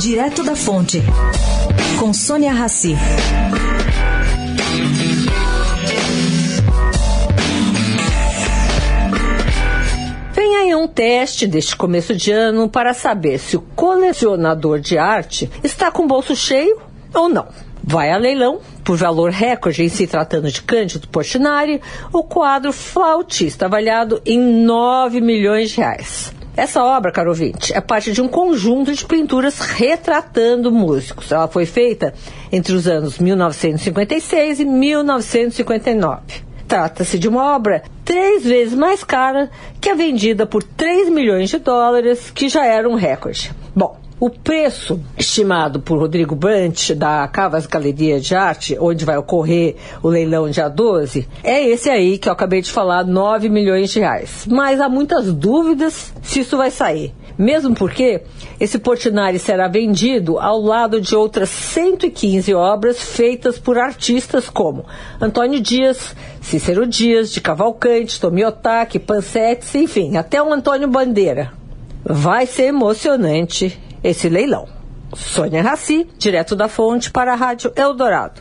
Direto da Fonte, com Sônia Rassi. Vem aí um teste deste começo de ano para saber se o colecionador de arte está com o bolso cheio ou não. Vai a leilão, por valor recorde em se tratando de Cândido Portinari, o quadro Flautista, avaliado em 9 milhões de reais. Essa obra, caro ouvinte, é parte de um conjunto de pinturas retratando músicos. Ela foi feita entre os anos 1956 e 1959. Trata-se de uma obra três vezes mais cara que a vendida por 3 milhões de dólares, que já era um recorde. Bom, o preço estimado por Rodrigo Brant, da Cavas Galeria de Arte, onde vai ocorrer o leilão dia 12, é esse aí que eu acabei de falar, 9 milhões de reais. Mas há muitas dúvidas se isso vai sair. Mesmo porque esse Portinari será vendido ao lado de outras 115 obras feitas por artistas como Antônio Dias, Cícero Dias, de Cavalcante, Tomiotaki, Pansetes, enfim, até o Antônio Bandeira. Vai ser emocionante esse leilão. Sônia Raci, direto da fonte para a Rádio Eldorado.